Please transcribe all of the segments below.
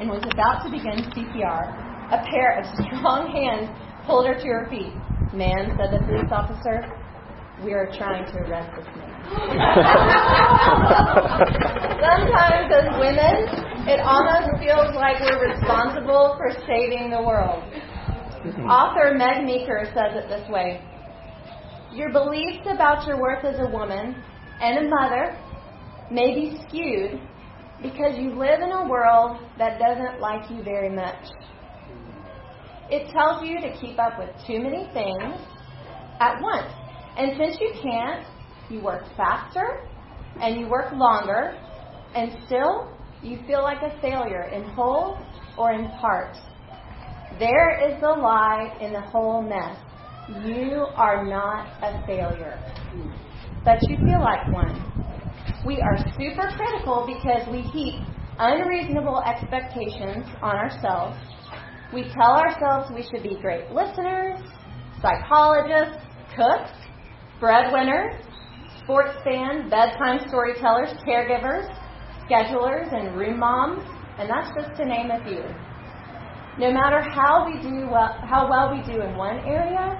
and was about to begin CPR, a pair of strong hands pulled her to her feet. Man, said the police officer, we are trying to arrest this man. Sometimes as women, it almost feels like we're responsible for saving the world. Mm-hmm. Author Meg Meeker says it this way Your beliefs about your worth as a woman and a mother may be skewed because you live in a world that doesn't like you very much. It tells you to keep up with too many things at once. And since you can't, you work faster and you work longer, and still you feel like a failure in whole or in part. There is the lie in the whole mess. You are not a failure, but you feel like one. We are super critical because we heap unreasonable expectations on ourselves. We tell ourselves we should be great listeners, psychologists, cooks, breadwinners, sports fans, bedtime storytellers, caregivers, schedulers, and room moms, and that's just to name a few. No matter how we do well, how well we do in one area,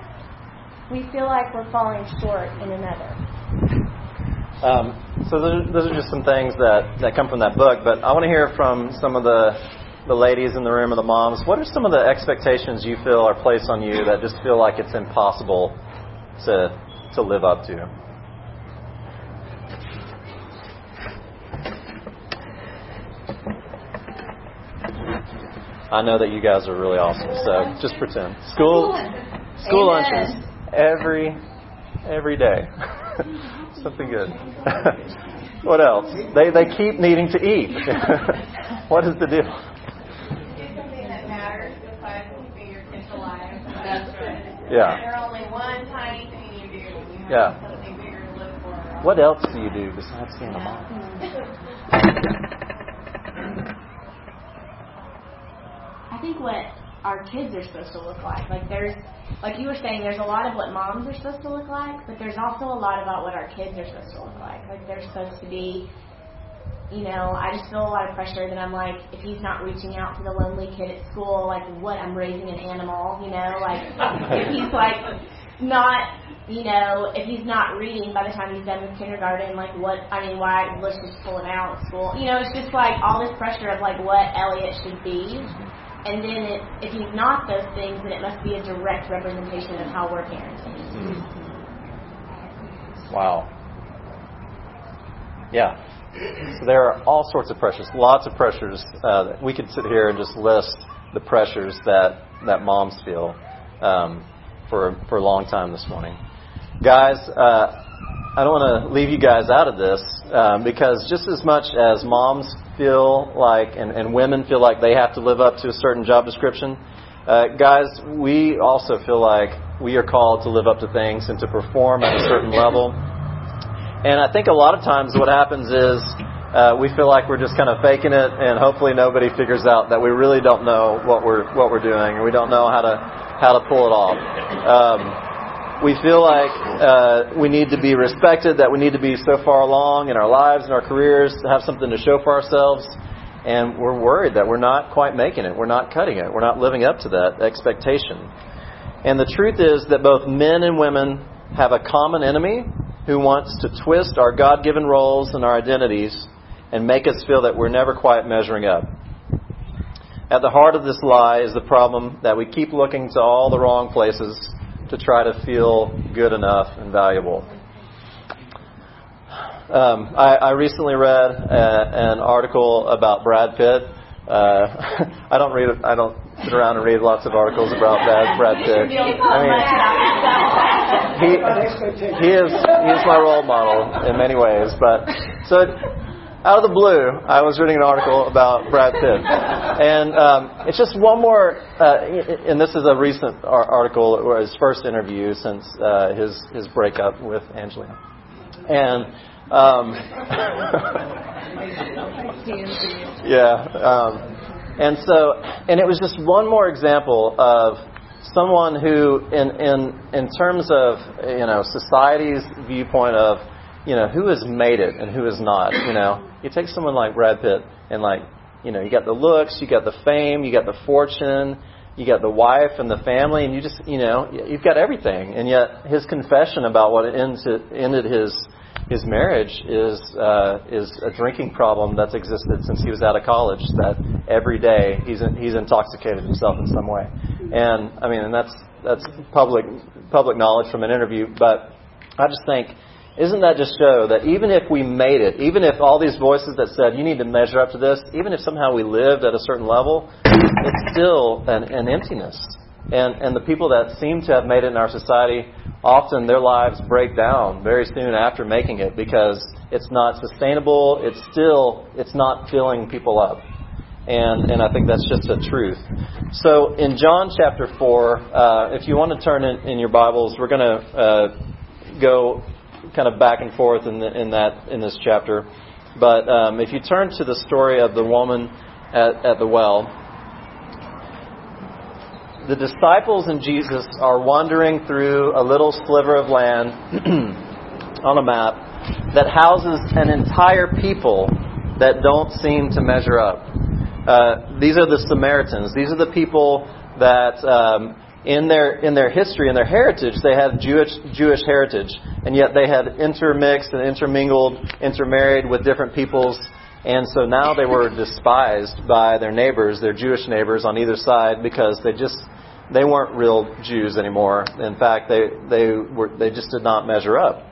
we feel like we're falling short in another. Um, so those, those are just some things that, that come from that book. But I want to hear from some of the the ladies in the room or the moms. What are some of the expectations you feel are placed on you that just feel like it's impossible to to live up to? I know that you guys are really awesome, so just pretend. School, school lunches every every day. Something good. what else? They they keep needing to eat. what is the deal? Do something that matters besides keeping your kids alive. That's right. Yeah. They're only one tiny thing you do. You Yeah. something bigger to live for. What else do you do besides being a mom? I think what our kids are supposed to look like. Like there's, like you were saying, there's a lot of what moms are supposed to look like, but there's also a lot about what our kids are supposed to look like. Like they're supposed to be, you know, I just feel a lot of pressure that I'm like, if he's not reaching out to the lonely kid at school, like what I'm raising an animal, you know, like if he's like not, you know, if he's not reading by the time he's done with kindergarten, like what, I mean, why, let's just pull him out at school. You know, it's just like all this pressure of like what Elliot should be. And then it, if he's not those things, then it must be a direct representation of how we're parenting. Wow. Yeah. So there are all sorts of pressures, lots of pressures. Uh, we could sit here and just list the pressures that that moms feel um, for for a long time this morning. Guys, uh, I don't want to leave you guys out of this um, because just as much as moms feel like and, and women feel like they have to live up to a certain job description, uh, guys, we also feel like we are called to live up to things and to perform at a certain level. And I think a lot of times what happens is uh, we feel like we're just kind of faking it, and hopefully nobody figures out that we really don't know what we're what we're doing, and we don't know how to how to pull it off. Um, we feel like uh, we need to be respected, that we need to be so far along in our lives and our careers to have something to show for ourselves, and we're worried that we're not quite making it, we're not cutting it, we're not living up to that expectation. And the truth is that both men and women have a common enemy who wants to twist our God given roles and our identities and make us feel that we're never quite measuring up. At the heart of this lie is the problem that we keep looking to all the wrong places to try to feel good enough and valuable. Um, I, I recently read uh, an article about Brad Pitt. Uh, I don't read. I don't sit around and read lots of articles about Brad, Brad Pitt. I mean, he he is he is my role model in many ways. But so out of the blue, I was reading an article about Brad Pitt, and um, it's just one more. Uh, and this is a recent ar- article, or his first interview since uh, his his breakup with Angelina, and. Um, yeah, um, and so, and it was just one more example of someone who, in in in terms of you know society's viewpoint of you know who has made it and who has not. You know, you take someone like Brad Pitt and like you know, you got the looks, you got the fame, you got the fortune, you got the wife and the family, and you just, you know, you've got everything. And yet, his confession about what ended his his marriage is uh, is a drinking problem that's existed since he was out of college. That every day he's in, he's intoxicated himself in some way, and I mean, and that's that's public public knowledge from an interview. But I just think, isn't that just show that even if we made it, even if all these voices that said you need to measure up to this, even if somehow we lived at a certain level, it's still an, an emptiness. And and the people that seem to have made it in our society, often their lives break down very soon after making it because it's not sustainable. It's still it's not filling people up and and I think that's just a truth. So in John chapter four, uh, if you want to turn in, in your Bibles, we're going to uh, go kind of back and forth in, the, in that in this chapter. But um, if you turn to the story of the woman at, at the well, the disciples and Jesus are wandering through a little sliver of land on a map that houses an entire people that don't seem to measure up. Uh, these are the Samaritans. These are the people that, um, in their in their history and their heritage, they had Jewish Jewish heritage, and yet they had intermixed and intermingled, intermarried with different peoples, and so now they were despised by their neighbors, their Jewish neighbors on either side, because they just they weren't real Jews anymore. In fact, they they were they just did not measure up.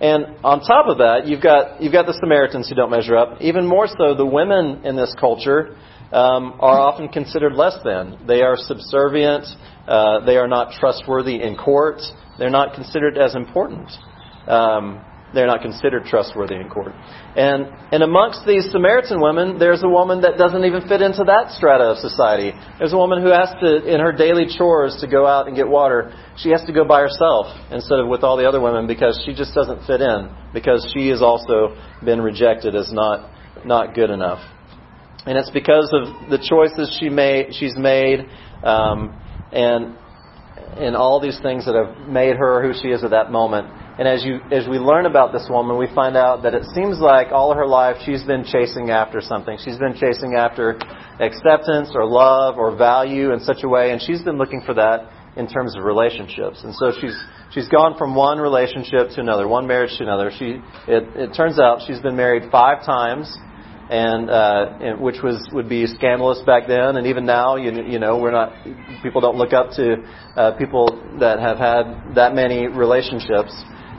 And on top of that, you've got you've got the Samaritans who don't measure up. Even more so, the women in this culture um, are often considered less than. They are subservient. Uh, they are not trustworthy in court. They're not considered as important. Um, they're not considered trustworthy in court. And, and amongst these Samaritan women, there's a woman that doesn't even fit into that strata of society. There's a woman who has to, in her daily chores, to go out and get water. She has to go by herself instead of with all the other women because she just doesn't fit in, because she has also been rejected as not, not good enough. And it's because of the choices she made, she's made, um, and, and all these things that have made her who she is at that moment and as you as we learn about this woman, we find out that it seems like all her life she's been chasing after something. She's been chasing after acceptance or love or value in such a way, and she's been looking for that in terms of relationships. And so she's she's gone from one relationship to another, one marriage to another. She it, it turns out she's been married five times, and, uh, and which was would be scandalous back then, and even now, you you know, we're not people don't look up to uh, people that have had that many relationships.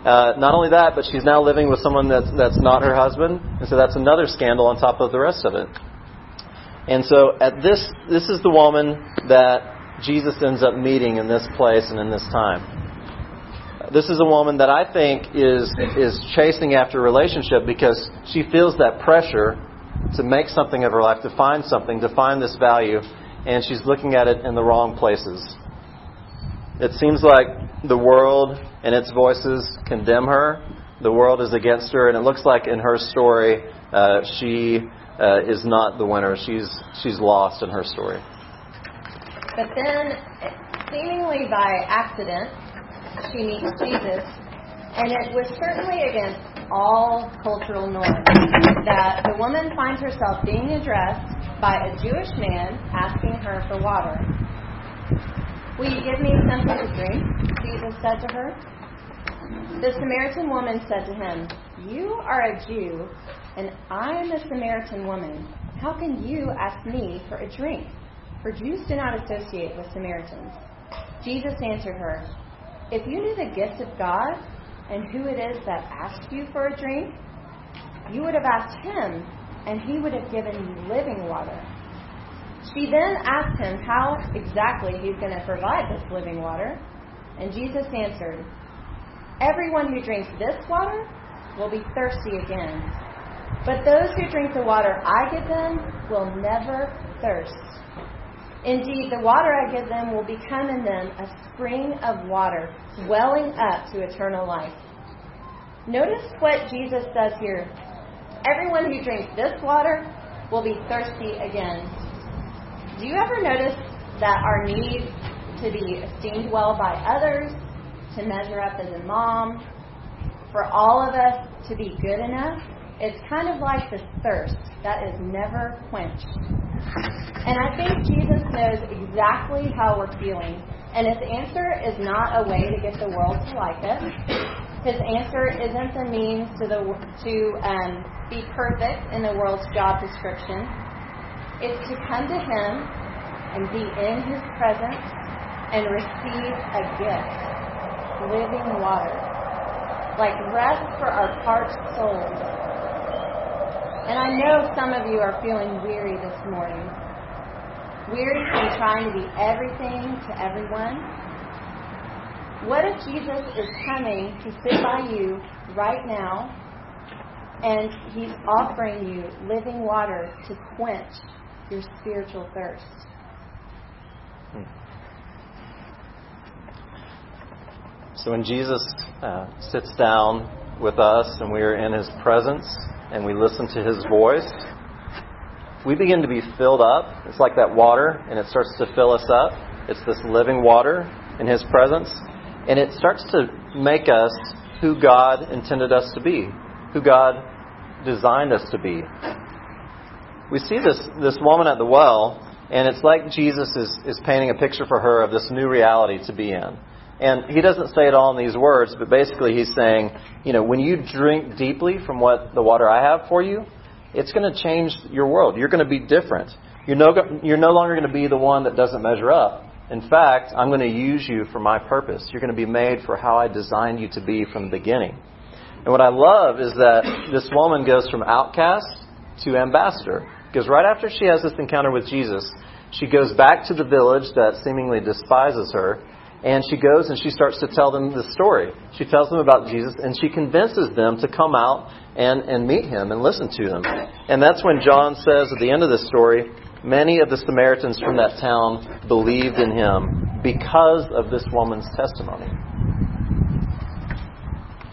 Uh, not only that, but she's now living with someone that's, that's not her husband, and so that's another scandal on top of the rest of it. And so at this, this is the woman that Jesus ends up meeting in this place and in this time. This is a woman that I think is, is chasing after a relationship because she feels that pressure to make something of her life, to find something, to find this value, and she's looking at it in the wrong places. It seems like the world and its voices condemn her. The world is against her, and it looks like in her story, uh, she uh, is not the winner. She's she's lost in her story. But then, seemingly by accident, she meets Jesus, and it was certainly against all cultural norms that the woman finds herself being addressed by a Jewish man asking her for water. Will you give me something to drink? Jesus said to her. The Samaritan woman said to him, You are a Jew, and I am a Samaritan woman. How can you ask me for a drink? For Jews do not associate with Samaritans. Jesus answered her, If you knew the gift of God and who it is that asked you for a drink, you would have asked him, and he would have given you living water. She then asked him how exactly he's going to provide this living water. And Jesus answered, Everyone who drinks this water will be thirsty again. But those who drink the water I give them will never thirst. Indeed, the water I give them will become in them a spring of water welling up to eternal life. Notice what Jesus says here. Everyone who drinks this water will be thirsty again. Do you ever notice that our need to be esteemed well by others, to measure up as a mom, for all of us to be good enough, it's kind of like this thirst that is never quenched. And I think Jesus knows exactly how we're feeling. And his answer is not a way to get the world to like us. His answer isn't a means to the to um, be perfect in the world's job description. It's to come to him and be in his presence and receive a gift, living water, like rest for our parched souls and I know some of you are feeling weary this morning. Weary from trying to be everything to everyone. What if Jesus is coming to sit by you right now and he's offering you living water to quench your spiritual thirst? So when Jesus uh, sits down with us and we are in his presence, and we listen to His voice, we begin to be filled up. It's like that water, and it starts to fill us up. It's this living water in His presence, and it starts to make us who God intended us to be, who God designed us to be. We see this, this woman at the well, and it's like Jesus is, is painting a picture for her of this new reality to be in. And he doesn't say it all in these words, but basically he's saying, you know, when you drink deeply from what the water I have for you, it's going to change your world. You're going to be different. You're no, you're no longer going to be the one that doesn't measure up. In fact, I'm going to use you for my purpose. You're going to be made for how I designed you to be from the beginning. And what I love is that this woman goes from outcast to ambassador. Because right after she has this encounter with Jesus, she goes back to the village that seemingly despises her and she goes and she starts to tell them the story. She tells them about Jesus and she convinces them to come out and, and meet him and listen to him. And that's when John says at the end of the story, many of the Samaritans from that town believed in him because of this woman's testimony.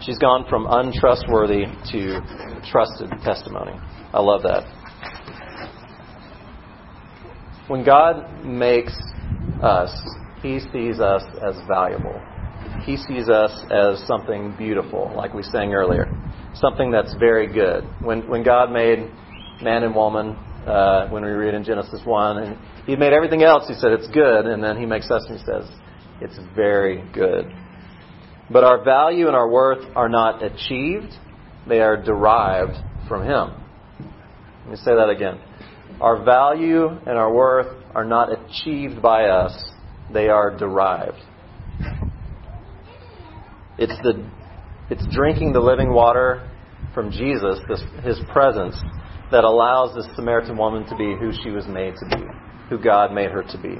She's gone from untrustworthy to trusted testimony. I love that. When God makes us he sees us as valuable. He sees us as something beautiful, like we sang earlier, something that's very good. When, when God made man and woman, uh, when we read in Genesis 1, and He made everything else, He said it's good, and then He makes us and He says it's very good. But our value and our worth are not achieved, they are derived from Him. Let me say that again. Our value and our worth are not achieved by us, they are derived. It's the it's drinking the living water from Jesus, this, his presence, that allows this Samaritan woman to be who she was made to be, who God made her to be.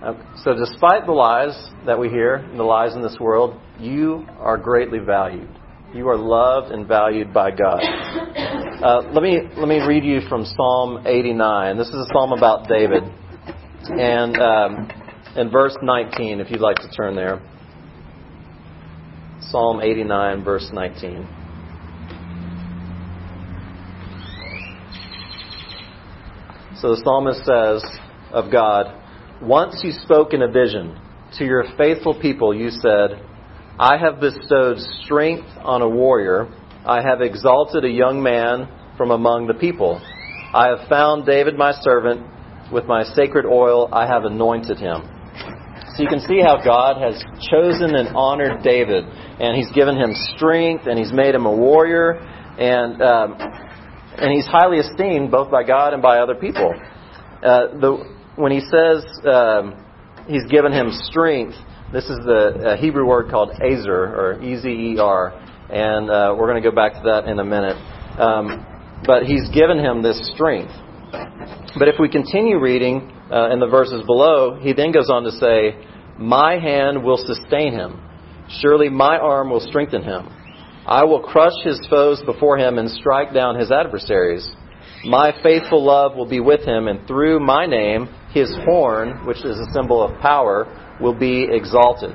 Uh, so, despite the lies that we hear, the lies in this world, you are greatly valued. You are loved and valued by God. Uh, let me let me read you from Psalm 89. This is a psalm about David. And um, in verse 19, if you'd like to turn there, Psalm 89, verse 19. So the psalmist says of God, Once you spoke in a vision to your faithful people, you said, I have bestowed strength on a warrior. I have exalted a young man from among the people. I have found David my servant with my sacred oil I have anointed him. So you can see how God has chosen and honored David, and He's given him strength, and He's made him a warrior, and um, and he's highly esteemed both by God and by other people. Uh, the, when he says um, He's given him strength, this is the uh, Hebrew word called ezer or E Z E R, and uh, we're going to go back to that in a minute. Um, but He's given him this strength. But if we continue reading uh, in the verses below, he then goes on to say, My hand will sustain him. Surely my arm will strengthen him. I will crush his foes before him and strike down his adversaries. My faithful love will be with him, and through my name, his horn, which is a symbol of power, will be exalted.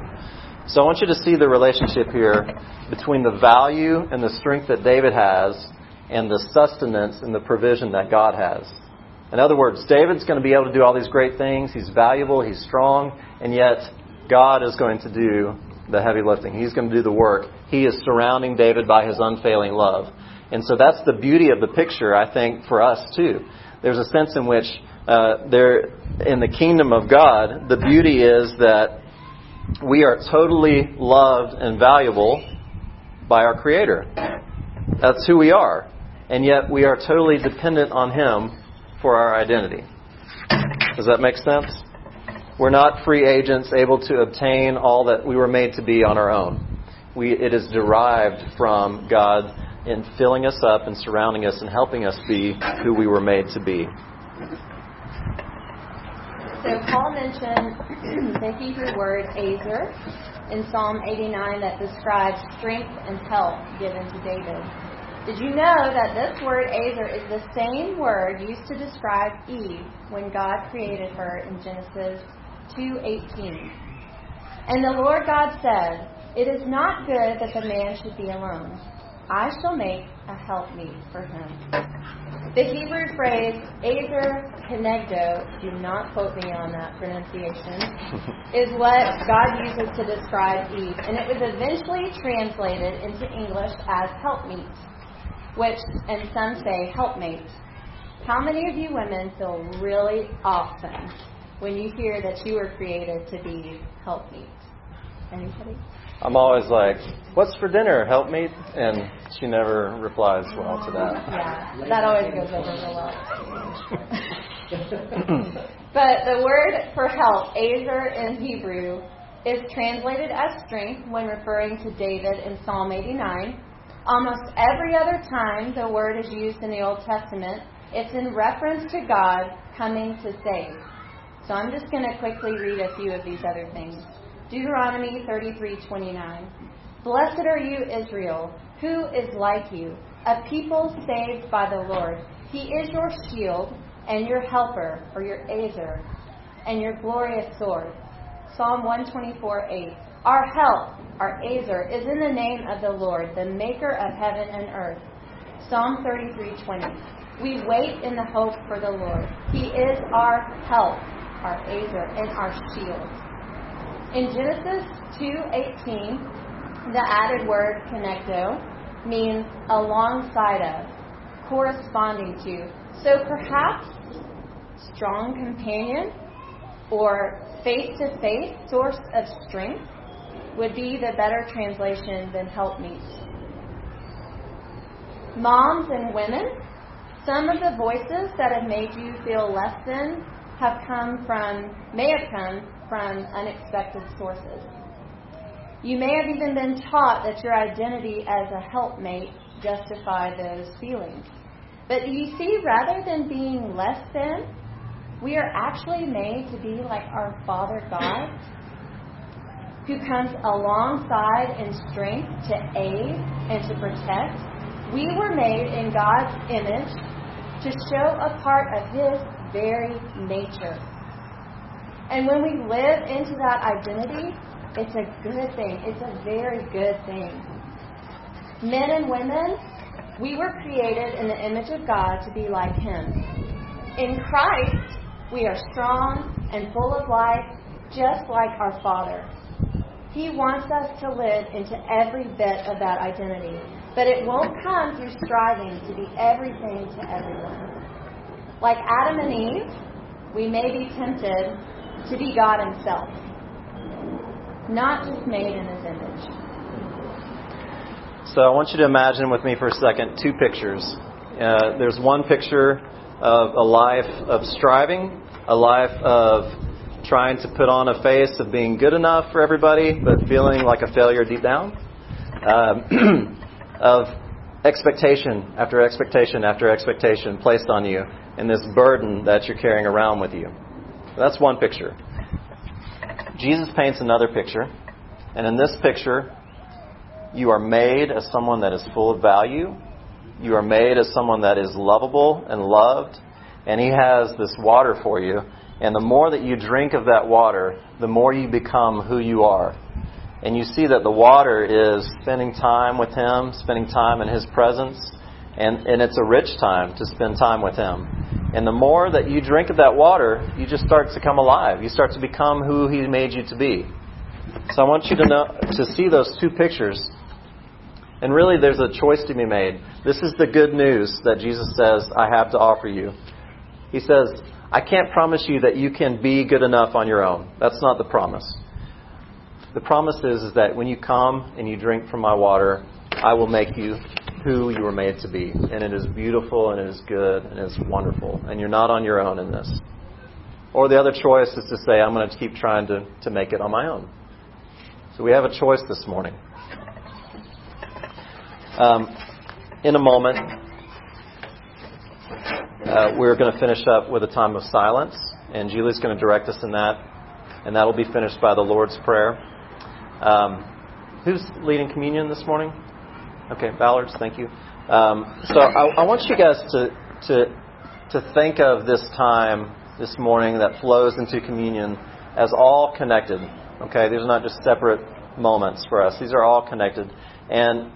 So I want you to see the relationship here between the value and the strength that David has and the sustenance and the provision that God has. In other words, David's going to be able to do all these great things. He's valuable, he's strong, and yet God is going to do the heavy lifting. He's going to do the work. He is surrounding David by his unfailing love. And so that's the beauty of the picture, I think, for us too. There's a sense in which uh, there, in the kingdom of God, the beauty is that we are totally loved and valuable by our Creator. That's who we are. And yet we are totally dependent on Him for our identity. Does that make sense? We're not free agents able to obtain all that we were made to be on our own. We, it is derived from God in filling us up and surrounding us and helping us be who we were made to be. So Paul mentioned the Hebrew word ezer in Psalm 89 that describes strength and help given to David. Did you know that this word ezer is the same word used to describe Eve when God created her in Genesis 2:18? And the Lord God said, "It is not good that the man should be alone. I shall make a helpmeet for him." The Hebrew phrase Ezer Kenegdo, do not quote me on that pronunciation, is what God uses to describe Eve, and it was eventually translated into English as helpmeet, which, and some say helpmate. How many of you women feel really awesome when you hear that you were created to be helpmeet? Anybody? I'm always like, "What's for dinner? Help me!" And she never replies well to that. Yeah, that always goes over real well. but the word for help, ezer in Hebrew, is translated as strength when referring to David in Psalm 89. Almost every other time the word is used in the Old Testament, it's in reference to God coming to save. So I'm just going to quickly read a few of these other things. Deuteronomy 33:29. Blessed are you, Israel, who is like you, a people saved by the Lord. He is your shield and your helper, or your ezer, and your glorious sword. Psalm 124:8. Our help, our ezer, is in the name of the Lord, the maker of heaven and earth. Psalm 33:20. We wait in the hope for the Lord. He is our help, our ezer, and our shield. In Genesis 2:18, the added word "kenegdo" means alongside of, corresponding to. So perhaps strong companion or face-to-face source of strength would be the better translation than helpmeet. Moms and women, some of the voices that have made you feel less than have come from may have come from unexpected sources. You may have even been taught that your identity as a helpmate justify those feelings. But do you see, rather than being less than, we are actually made to be like our Father God, who comes alongside in strength to aid and to protect. We were made in God's image to show a part of His very nature. And when we live into that identity, it's a good thing. It's a very good thing. Men and women, we were created in the image of God to be like Him. In Christ, we are strong and full of life, just like our Father. He wants us to live into every bit of that identity. But it won't come through striving to be everything to everyone. Like Adam and Eve, we may be tempted to be God Himself, not just made in His image. So I want you to imagine with me for a second two pictures. Uh, there's one picture of a life of striving, a life of trying to put on a face of being good enough for everybody, but feeling like a failure deep down, um, of expectation after expectation after expectation placed on you, and this burden that you're carrying around with you. That's one picture. Jesus paints another picture, and in this picture, you are made as someone that is full of value. You are made as someone that is lovable and loved, and He has this water for you. And the more that you drink of that water, the more you become who you are. And you see that the water is spending time with Him, spending time in His presence, and, and it's a rich time to spend time with Him. And the more that you drink of that water, you just start to come alive. You start to become who He made you to be. So I want you to know to see those two pictures. And really, there's a choice to be made. This is the good news that Jesus says, I have to offer you. He says, I can't promise you that you can be good enough on your own. That's not the promise. The promise is, is that when you come and you drink from my water, I will make you who you were made to be. And it is beautiful and it is good and it is wonderful. And you're not on your own in this. Or the other choice is to say, I'm going to keep trying to, to make it on my own. So we have a choice this morning. Um, in a moment, uh, we're going to finish up with a time of silence, and Julie's going to direct us in that, and that will be finished by the Lord's Prayer. Um, who's leading communion this morning? Okay, Ballards, thank you. Um, so I, I, want you guys to, to, to think of this time this morning that flows into communion as all connected. Okay, these are not just separate moments for us. These are all connected. And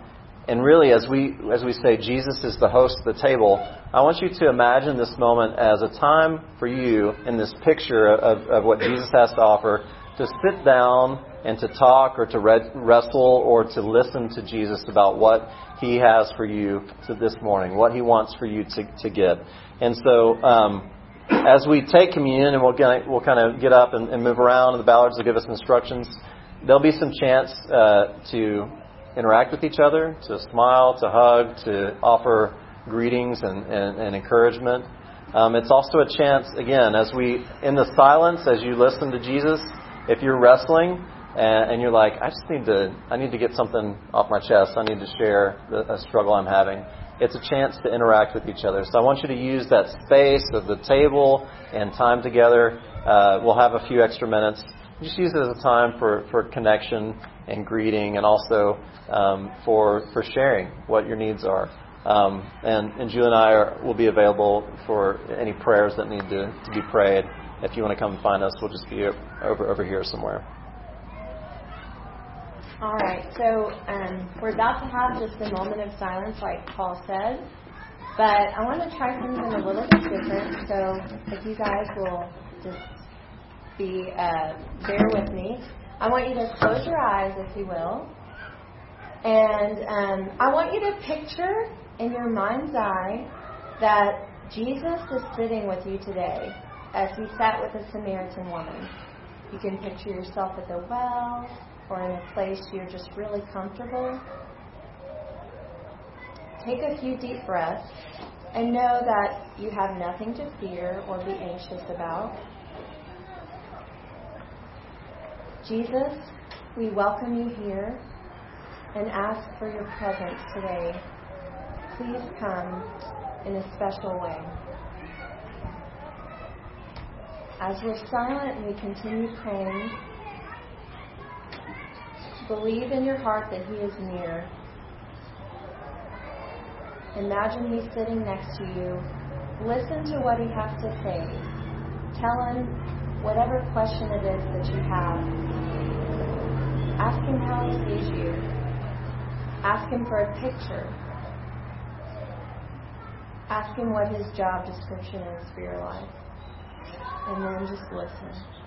and really, as we as we say, Jesus is the host of the table. I want you to imagine this moment as a time for you in this picture of, of what Jesus has to offer to sit down and to talk or to wrestle or to listen to Jesus about what he has for you to this morning, what he wants for you to, to get. And so, um, as we take communion, and we'll, we'll kind of get up and, and, move around, and the Ballards will give us instructions, there'll be some chance uh, to interact with each other, to smile, to hug, to offer greetings and, and, and encouragement. Um, it's also a chance, again, as we, in the silence, as you listen to Jesus, if you're wrestling and, and you're like, I just need to, I need to get something off my chest. I need to share the, a struggle I'm having. It's a chance to interact with each other. So I want you to use that space of the table and time together. Uh, we'll have a few extra minutes. Just use it as a time for, for connection and greeting and also um, for, for sharing what your needs are. Um, and, and Julie and I are, will be available for any prayers that need to, to be prayed. If you want to come and find us, we'll just be over, over here somewhere. All right, so um, we're about to have just a moment of silence, like Paul said, but I want to try something a little bit different. So if you guys will just be uh, bear with me, I want you to close your eyes, if you will, and um, I want you to picture in your mind's eye that Jesus is sitting with you today as he sat with the Samaritan woman. You can picture yourself at the well or in a place you're just really comfortable. Take a few deep breaths and know that you have nothing to fear or be anxious about. Jesus, we welcome you here and ask for your presence today. Please come in a special way. As we're silent we continue praying, believe in your heart that He is near. Imagine He's sitting next to you. Listen to what He has to say. Tell Him whatever question it is that you have. Ask Him how He sees you. Ask Him for a picture. Ask Him what His job description is for your life and then just listen.